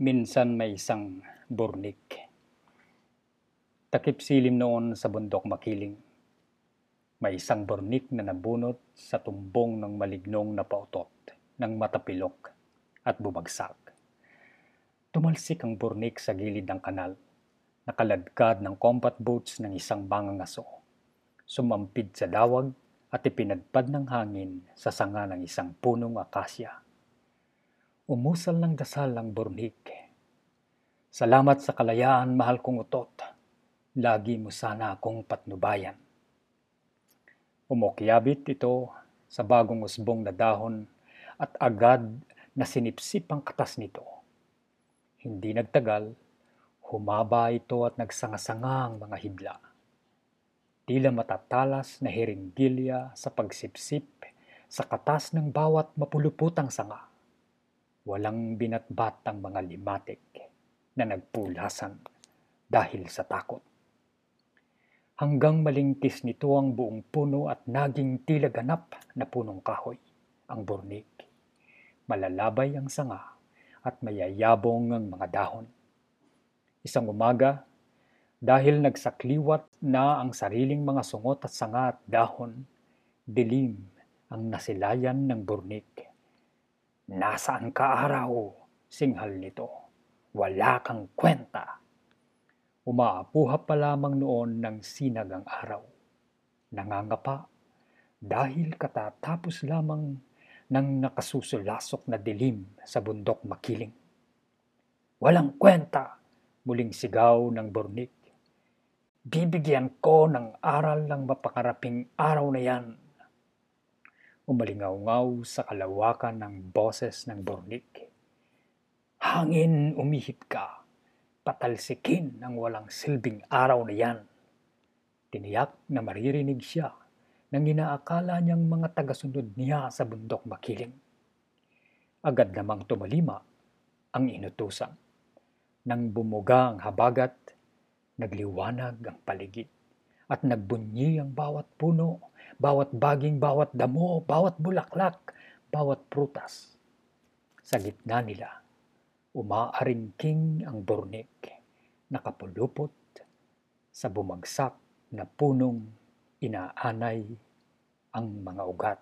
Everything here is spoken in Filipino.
Minsan may isang burnik. Takip silim noon sa bundok makiling. May isang burnik na nabunot sa tumbong ng malignong na pautot ng matapilok at bumagsak. Tumalsik ang burnik sa gilid ng kanal. Nakaladkad ng combat boats ng isang bangangaso. Sumampid sa dawag at ipinagpad ng hangin sa sanga ng isang punong akasya. Umusal ng dasal ang burnik. Salamat sa kalayaan, mahal kong utot. Lagi mo sana akong patnubayan. Umukyabit ito sa bagong usbong na dahon at agad na sinipsip ang katas nito. Hindi nagtagal, humaba ito at nagsanga-sanga ang mga hibla. Tila matatalas na hiringgilya sa pagsipsip sa katas ng bawat mapuluputang sanga. Walang binatbat ang mga limatik na nagpulasan dahil sa takot. Hanggang malingkis nito ang buong puno at naging tila ganap na punong kahoy, ang burnik. Malalabay ang sanga at mayayabong ang mga dahon. Isang umaga, dahil nagsakliwat na ang sariling mga sungot at sanga at dahon, dilim ang nasilayan ng burnik. Nasaan ka araw? Singhal nito. Wala kang kwenta. Umaapuha pa lamang noon ng sinag ang araw. Nangangapa dahil katatapos lamang ng nakasusulasok na dilim sa bundok makiling. Walang kwenta, muling sigaw ng burnik. Bibigyan ko ng aral ng mapakaraping araw na yan. Umalingaw-ngaw sa kalawakan ng boses ng burnik. Hangin umihip ka patalsikin ang walang silbing araw na yan. Tiniyak na maririnig siya ng inaakala niyang mga tagasunod niya sa bundok makiling. Agad namang tumalima ang inutusan. Nang bumuga ang habagat, nagliwanag ang paligid at nagbunyi ang bawat puno, bawat baging, bawat damo, bawat bulaklak, bawat prutas. Sa gitna nila, umaaringking ang burnik, nakapulupot sa bumagsak na punong inaanay ang mga ugat.